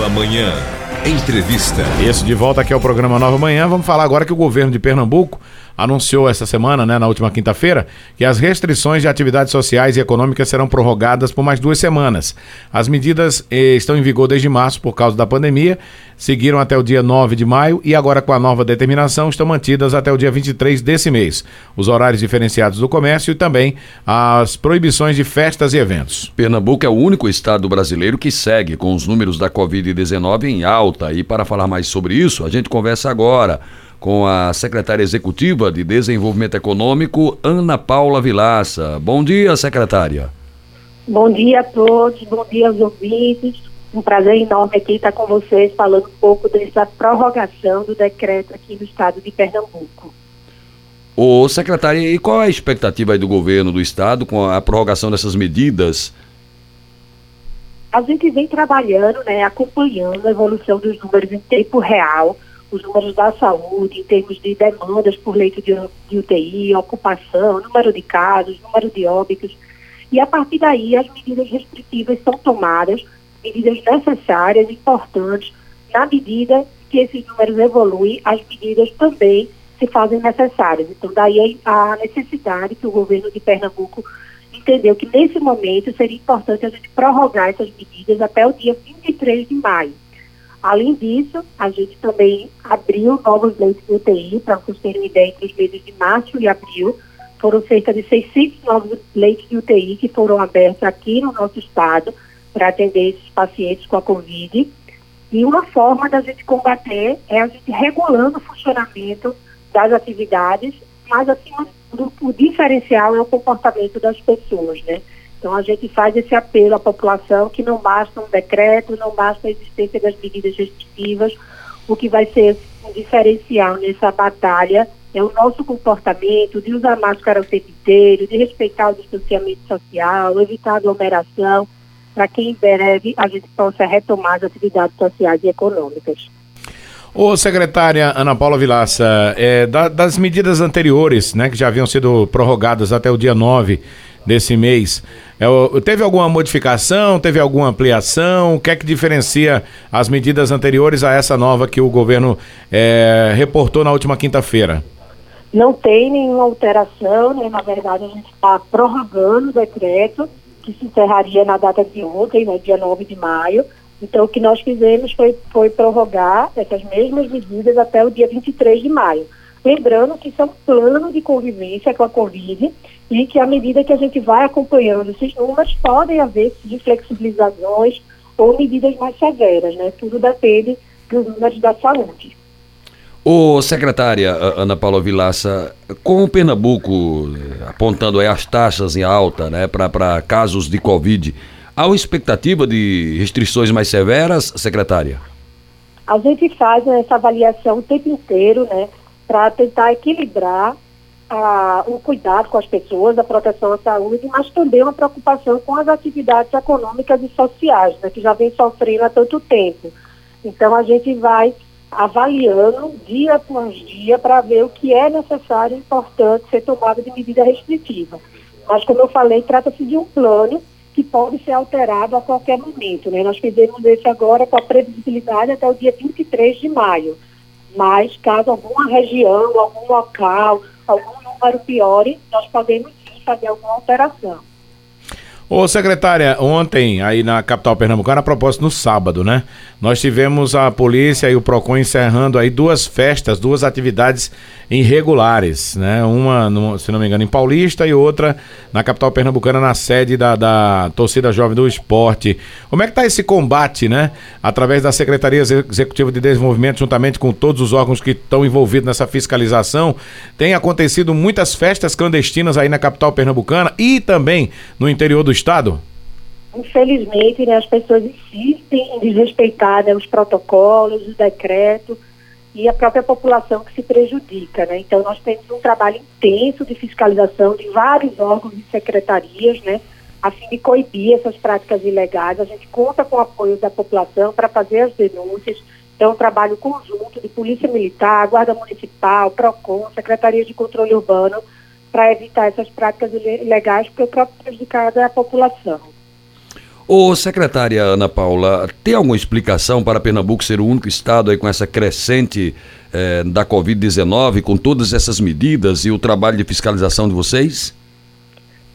Nova Manhã. Entrevista. Esse de volta aqui ao programa Nova Manhã. Vamos falar agora que o governo de Pernambuco anunciou essa semana, né, na última quinta-feira, que as restrições de atividades sociais e econômicas serão prorrogadas por mais duas semanas. As medidas eh, estão em vigor desde março por causa da pandemia, seguiram até o dia 9 de maio e agora com a nova determinação estão mantidas até o dia 23 desse mês. Os horários diferenciados do comércio e também as proibições de festas e eventos. Pernambuco é o único estado brasileiro que segue com os números da Covid-19 em alta e para falar mais sobre isso, a gente conversa agora com a secretária executiva de Desenvolvimento Econômico, Ana Paula Vilaça. Bom dia, secretária. Bom dia a todos, bom dia aos ouvintes. Um prazer enorme aqui estar com vocês falando um pouco dessa prorrogação do decreto aqui no estado de Pernambuco. Ô, secretária, e qual é a expectativa do governo do estado com a prorrogação dessas medidas? A gente vem trabalhando, né, acompanhando a evolução dos números em tempo real os números da saúde, em termos de demandas por leito de, de UTI, ocupação, número de casos, número de óbitos. E a partir daí, as medidas restritivas são tomadas, medidas necessárias, importantes, na medida que esses números evoluem, as medidas também se fazem necessárias. Então, daí a necessidade que o governo de Pernambuco entendeu que, nesse momento, seria importante a gente prorrogar essas medidas até o dia 23 de maio. Além disso, a gente também abriu novos leitos de UTI, para vocês terem uma ideia, entre os meses de março e abril, foram cerca de 600 novos leitos de UTI que foram abertos aqui no nosso estado para atender esses pacientes com a Covid. E uma forma da gente combater é a gente regulando o funcionamento das atividades, mas acima o diferencial é o comportamento das pessoas, né? Então, a gente faz esse apelo à população que não basta um decreto, não basta a existência das medidas restritivas. O que vai ser um diferencial nessa batalha é o nosso comportamento de usar máscara o tempo inteiro, de respeitar o distanciamento social, evitar aglomeração, para que em breve a gente possa retomar as atividades sociais e econômicas. Ô, secretária Ana Paula Vilaça, é, da, das medidas anteriores, né, que já haviam sido prorrogadas até o dia 9 desse mês, é, teve alguma modificação, teve alguma ampliação? O que é que diferencia as medidas anteriores a essa nova que o governo é, reportou na última quinta-feira? Não tem nenhuma alteração, né? na verdade a gente está prorrogando o decreto, que se encerraria na data de ontem, né, dia 9 de maio. Então, o que nós fizemos foi, foi prorrogar essas mesmas medidas até o dia 23 de maio. Lembrando que isso é um plano de convivência com a Covid e que à medida que a gente vai acompanhando esses números, podem haver sim, flexibilizações ou medidas mais severas, né? Tudo depende dos números da saúde. Ô, secretária Ana Paula Vilaça, com o Pernambuco eh, apontando as taxas em alta né, para casos de Covid, há uma expectativa de restrições mais severas, secretária? A gente faz essa avaliação o tempo inteiro, né? para tentar equilibrar a, o cuidado com as pessoas, a proteção à saúde, mas também uma preocupação com as atividades econômicas e sociais, né, que já vem sofrendo há tanto tempo. Então, a gente vai avaliando dia após dia para ver o que é necessário e importante ser tomado de medida restritiva. Mas, como eu falei, trata-se de um plano que pode ser alterado a qualquer momento. Né? Nós fizemos esse agora com a previsibilidade até o dia 23 de maio mas caso alguma região, algum local, algum número piore, nós podemos sim fazer alguma alteração. Ô, secretária, ontem aí na capital pernambucana, a propósito no sábado, né? Nós tivemos a polícia e o PROCON encerrando aí duas festas, duas atividades irregulares, né? Uma, no, se não me engano, em Paulista e outra na capital pernambucana, na sede da, da torcida jovem do esporte. Como é que tá esse combate, né? Através da Secretaria Executiva de Desenvolvimento, juntamente com todos os órgãos que estão envolvidos nessa fiscalização, tem acontecido muitas festas clandestinas aí na capital pernambucana e também no interior do Estado? Infelizmente, né, as pessoas insistem em desrespeitar né, os protocolos, os decretos e a própria população que se prejudica. Né? Então, nós temos um trabalho intenso de fiscalização de vários órgãos e secretarias, né, a fim de coibir essas práticas ilegais. A gente conta com o apoio da população para fazer as denúncias. É um trabalho conjunto de Polícia Militar, Guarda Municipal, PROCON, Secretaria de Controle Urbano, para evitar essas práticas ilegais, porque o próprio prejudicado é a população. Ô, secretária Ana Paula, tem alguma explicação para Pernambuco ser o único estado aí com essa crescente eh, da Covid-19, com todas essas medidas e o trabalho de fiscalização de vocês?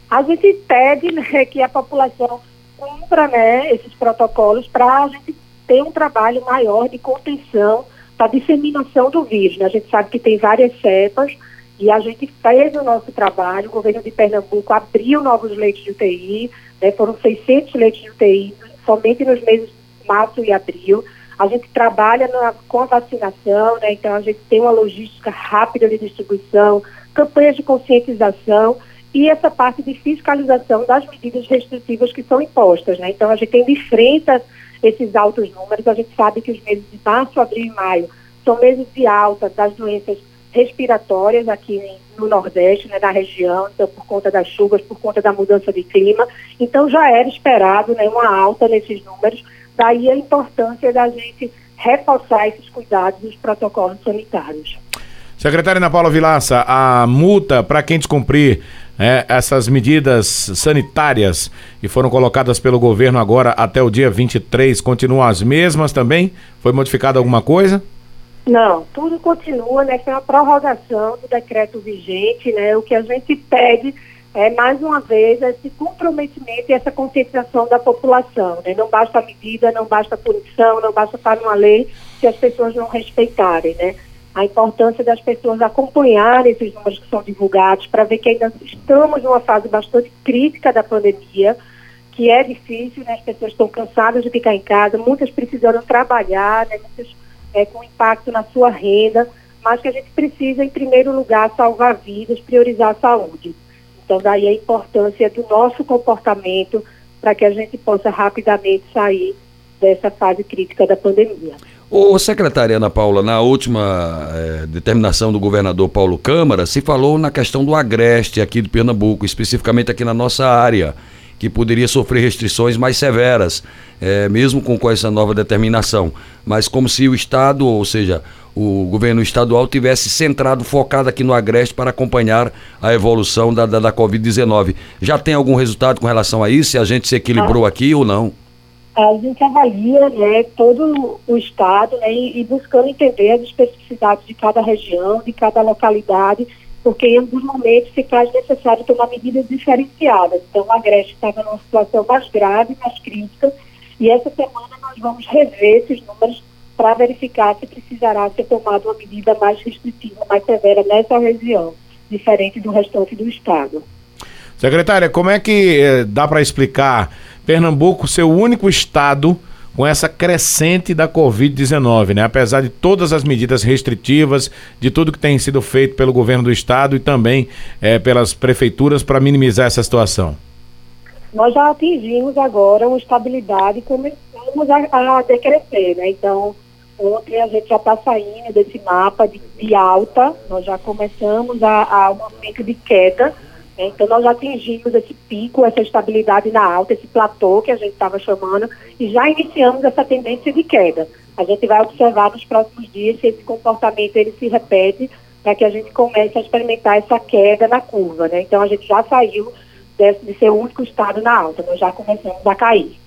A gente pede né, que a população cumpra né, esses protocolos para a gente ter um trabalho maior de contenção da disseminação do vírus. Né? A gente sabe que tem várias cepas e a gente fez o nosso trabalho. O governo de Pernambuco abriu novos leitos de UTI, né, foram 600 leitos de UTI somente nos meses de março e abril. A gente trabalha na, com a vacinação, né, então a gente tem uma logística rápida de distribuição, campanhas de conscientização e essa parte de fiscalização das medidas restritivas que são impostas. Né? Então a gente ainda enfrenta esses altos números. A gente sabe que os meses de março, abril e maio são meses de alta das doenças respiratórias aqui no Nordeste, né, na região, então por conta das chuvas, por conta da mudança de clima. Então já era esperado né, uma alta nesses números, daí a importância da gente reforçar esses cuidados dos protocolos sanitários. Secretária Ana Paula Vilaça, a multa para quem descumprir é, essas medidas sanitárias que foram colocadas pelo governo agora até o dia 23 continuam as mesmas também? Foi modificada alguma coisa? Não, tudo continua, né? Foi uma prorrogação do decreto vigente, né? O que a gente pede é, mais uma vez, esse comprometimento e essa conscientização da população. Né? Não basta medida, não basta punição, não basta estar numa lei se as pessoas não respeitarem, né? A importância das pessoas acompanharem esses números que são divulgados para ver que ainda estamos numa fase bastante crítica da pandemia, que é difícil, né? As pessoas estão cansadas de ficar em casa, muitas precisando trabalhar, né? Muitas é, com impacto na sua renda, mas que a gente precisa, em primeiro lugar, salvar vidas, priorizar a saúde. Então, daí a importância do nosso comportamento para que a gente possa rapidamente sair dessa fase crítica da pandemia. Ô, secretária Ana Paula, na última eh, determinação do governador Paulo Câmara, se falou na questão do agreste aqui de Pernambuco, especificamente aqui na nossa área que poderia sofrer restrições mais severas, é, mesmo com, com essa nova determinação. Mas como se o Estado, ou seja, o governo estadual tivesse centrado, focado aqui no Agreste para acompanhar a evolução da, da, da Covid-19. Já tem algum resultado com relação a isso? Se a gente se equilibrou ah, aqui ou não? A gente avalia né, todo o Estado né, e, e buscando entender as especificidades de cada região, de cada localidade porque em alguns momentos se faz necessário tomar medidas diferenciadas. Então, o Agreste estava numa situação mais grave, mais crítica, e essa semana nós vamos rever esses números para verificar se precisará ser tomada uma medida mais restritiva, mais severa nessa região, diferente do restante do estado. Secretária, como é que eh, dá para explicar Pernambuco ser o único estado com essa crescente da Covid-19, né? Apesar de todas as medidas restritivas, de tudo que tem sido feito pelo governo do estado e também é, pelas prefeituras para minimizar essa situação. Nós já atingimos agora uma estabilidade e começamos a, a decrescer, né? Então, ontem a gente já está saindo desse mapa de, de, alta, nós já começamos a, a um momento de queda então, nós já atingimos esse pico, essa estabilidade na alta, esse platô que a gente estava chamando, e já iniciamos essa tendência de queda. A gente vai observar nos próximos dias se esse comportamento ele se repete, para que a gente comece a experimentar essa queda na curva. Né? Então, a gente já saiu desse, de ser o único estado na alta, nós já começamos a cair.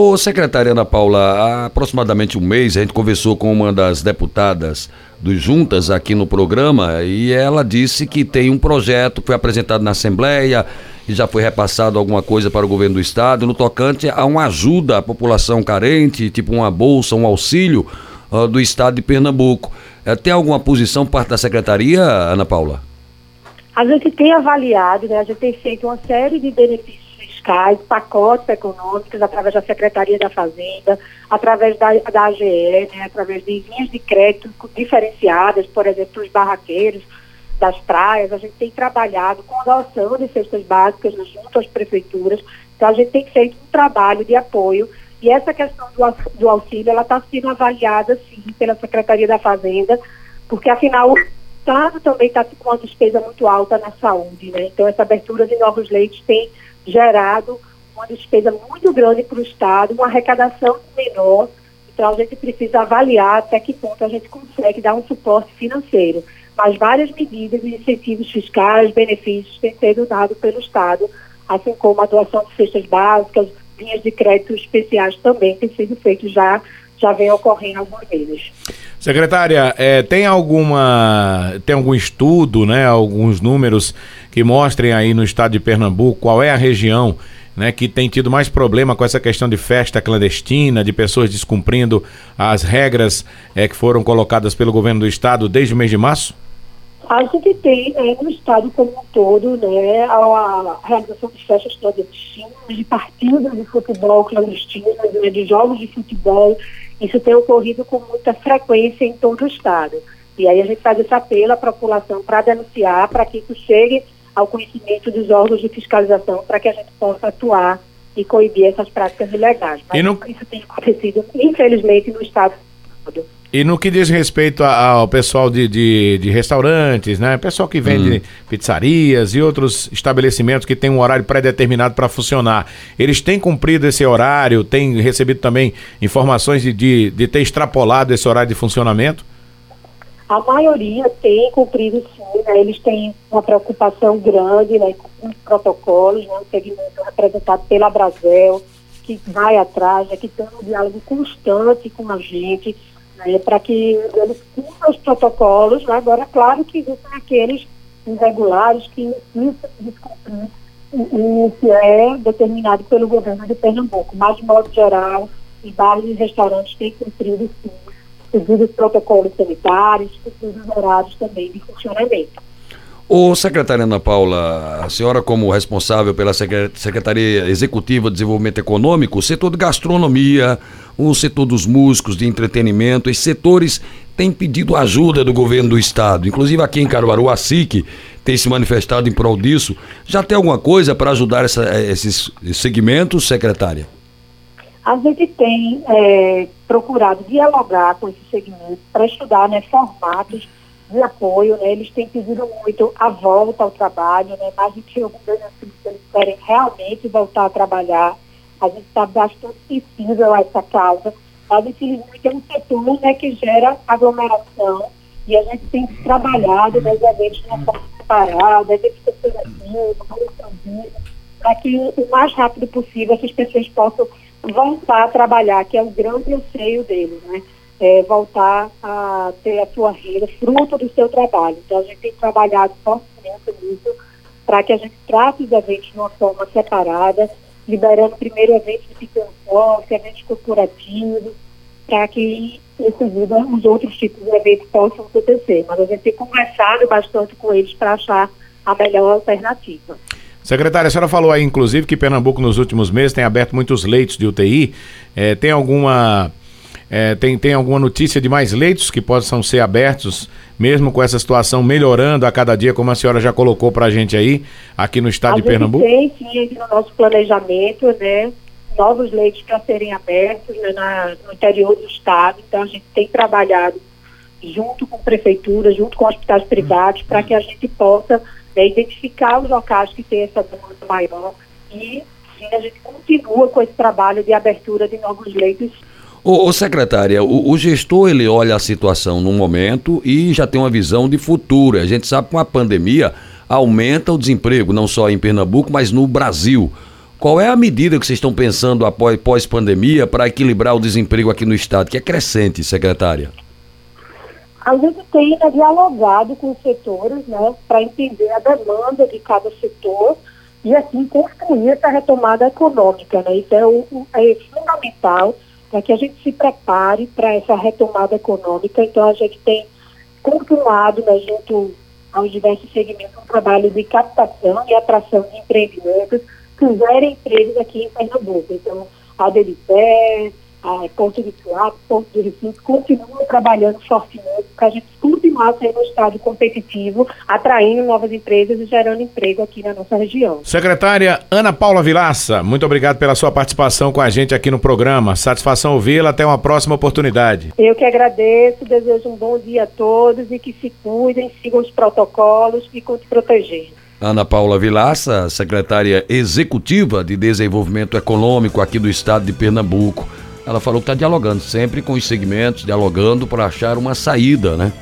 Ô, secretária Ana Paula, há aproximadamente um mês a gente conversou com uma das deputadas dos Juntas aqui no programa e ela disse que tem um projeto que foi apresentado na Assembleia e já foi repassado alguma coisa para o governo do Estado no tocante a uma ajuda à população carente, tipo uma bolsa, um auxílio uh, do Estado de Pernambuco. Uh, tem alguma posição parte da Secretaria, Ana Paula? A gente tem avaliado, né? a gente tem feito uma série de benefícios fiscais, pacotes econômicos através da Secretaria da Fazenda, através da, da AGE, né, através de linhas de crédito diferenciadas, por exemplo, os barraqueiros das praias. A gente tem trabalhado com a adoção de cestas básicas junto às prefeituras. Então, a gente tem feito um trabalho de apoio e essa questão do, do auxílio, ela está sendo avaliada, sim, pela Secretaria da Fazenda, porque, afinal, o Estado também está com uma despesa muito alta na saúde, né? Então, essa abertura de novos leitos tem gerado uma despesa muito grande para o Estado, uma arrecadação menor. Então, a gente precisa avaliar até que ponto a gente consegue dar um suporte financeiro. Mas várias medidas incentivos fiscais, benefícios têm sido dados pelo Estado, assim como a doação de cestas básicas, linhas de crédito especiais também têm sido feitos já, já vem ocorrendo algumas vezes. Secretária, é, tem alguma tem algum estudo, né, alguns números que mostrem aí no estado de Pernambuco qual é a região né, que tem tido mais problema com essa questão de festa clandestina, de pessoas descumprindo as regras é, que foram colocadas pelo governo do estado desde o mês de março? A gente tem né, no estado como um todo né, a, realização de festas clandestinas, de partidas de futebol clandestinas, né, de jogos de futebol. Isso tem ocorrido com muita frequência em todo o estado. E aí a gente faz esse apelo à população para denunciar, para que isso chegue ao conhecimento dos órgãos de fiscalização para que a gente possa atuar e coibir essas práticas ilegais. Mas isso tem acontecido, infelizmente, no Estado todo. E no que diz respeito ao pessoal de, de, de restaurantes, né? Pessoal que vende hum. pizzarias e outros estabelecimentos que têm um horário pré-determinado para funcionar. Eles têm cumprido esse horário, têm recebido também informações de, de, de ter extrapolado esse horário de funcionamento? A maioria tem cumprido sim, né? eles têm uma preocupação grande né, com os protocolos, né? um segmento representado pela Brasel, que vai atrás, né, que tem um diálogo constante com a gente, né, para que eles cumpram os protocolos. Né? Agora, claro que existem aqueles irregulares que necessitam descumprir o que é determinado pelo governo de Pernambuco, mas de modo geral, os bares e restaurantes têm cumprido sim seguindo os protocolos sanitários, seguindo os horários também de funcionamento. Ô, secretária Ana Paula, a senhora como responsável pela Secretaria Executiva de Desenvolvimento Econômico, o setor de gastronomia, o setor dos músicos, de entretenimento, esses setores têm pedido ajuda do governo do estado. Inclusive aqui em Caruaru, a SIC tem se manifestado em prol disso. Já tem alguma coisa para ajudar essa, esses segmentos, secretária? A gente tem é, procurado dialogar com esse segmento para estudar né, formatos de apoio. Né, eles têm pedido muito a volta ao trabalho, né, mas a gente benefícios que eles querem realmente voltar a trabalhar. A gente está bastante sensível a essa causa, mas infelizmente é um setor né, que gera aglomeração e a gente tem trabalhado nos eventos de uma forma separada, eventos corporativos, para que o mais rápido possível essas pessoas possam voltar a trabalhar, que é o grande anseio deles, né? É voltar a ter a sua renda fruto do seu trabalho. Então a gente tem trabalhado fortemente nisso para que a gente trate os eventos de uma forma separada, liberando primeiro eventos de porte, eventos corporativos, para que em seguida os outros tipos de eventos possam acontecer. Mas a gente tem conversado bastante com eles para achar a melhor alternativa. Secretária, a senhora falou aí, inclusive, que Pernambuco nos últimos meses tem aberto muitos leitos de UTI. É, tem alguma. É, tem, tem alguma notícia de mais leitos que possam ser abertos, mesmo com essa situação melhorando a cada dia, como a senhora já colocou para a gente aí, aqui no estado a de Pernambuco? Tem sim no nosso planejamento, né? Novos leitos para serem abertos né, na, no interior do estado. Então a gente tem trabalhado junto com prefeitura, junto com hospitais privados, para que a gente possa é identificar os locais que têm essa demanda maior e sim, a gente continua com esse trabalho de abertura de novos leitos. Ô, ô secretária, o, o, gestor ele olha a situação no momento e já tem uma visão de futuro. A gente sabe que com a pandemia aumenta o desemprego, não só em Pernambuco, mas no Brasil. Qual é a medida que vocês estão pensando após pós-pandemia para equilibrar o desemprego aqui no estado, que é crescente, secretária? A gente tem né, dialogado com os setores né, para entender a demanda de cada setor e assim construir essa retomada econômica. Né? É, é fundamental para que a gente se prepare para essa retomada econômica. Então a gente tem continuado né, junto aos diversos segmentos um trabalho de captação e atração de empreendimentos que gerem empregos aqui em Pernambuco. Então, a DLPE, a Ponto de Suape, Ponto de Recife, continuam trabalhando fortemente para a gente continuar sendo um estado competitivo, atraindo novas empresas e gerando emprego aqui na nossa região. Secretária Ana Paula Vilaça, muito obrigado pela sua participação com a gente aqui no programa. Satisfação ouvi-la, até uma próxima oportunidade. Eu que agradeço, desejo um bom dia a todos e que se cuidem, sigam os protocolos e continuem protegendo. Ana Paula Vilaça, secretária executiva de Desenvolvimento Econômico aqui do estado de Pernambuco. Ela falou que está dialogando sempre com os segmentos, dialogando para achar uma saída, né?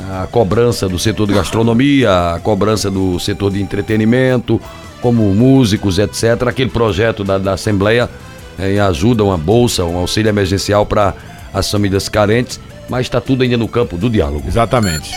A cobrança do setor de gastronomia, a cobrança do setor de entretenimento, como músicos, etc. Aquele projeto da, da Assembleia né, em ajuda, uma bolsa, um auxílio emergencial para as famílias carentes, mas está tudo ainda no campo do diálogo. Exatamente.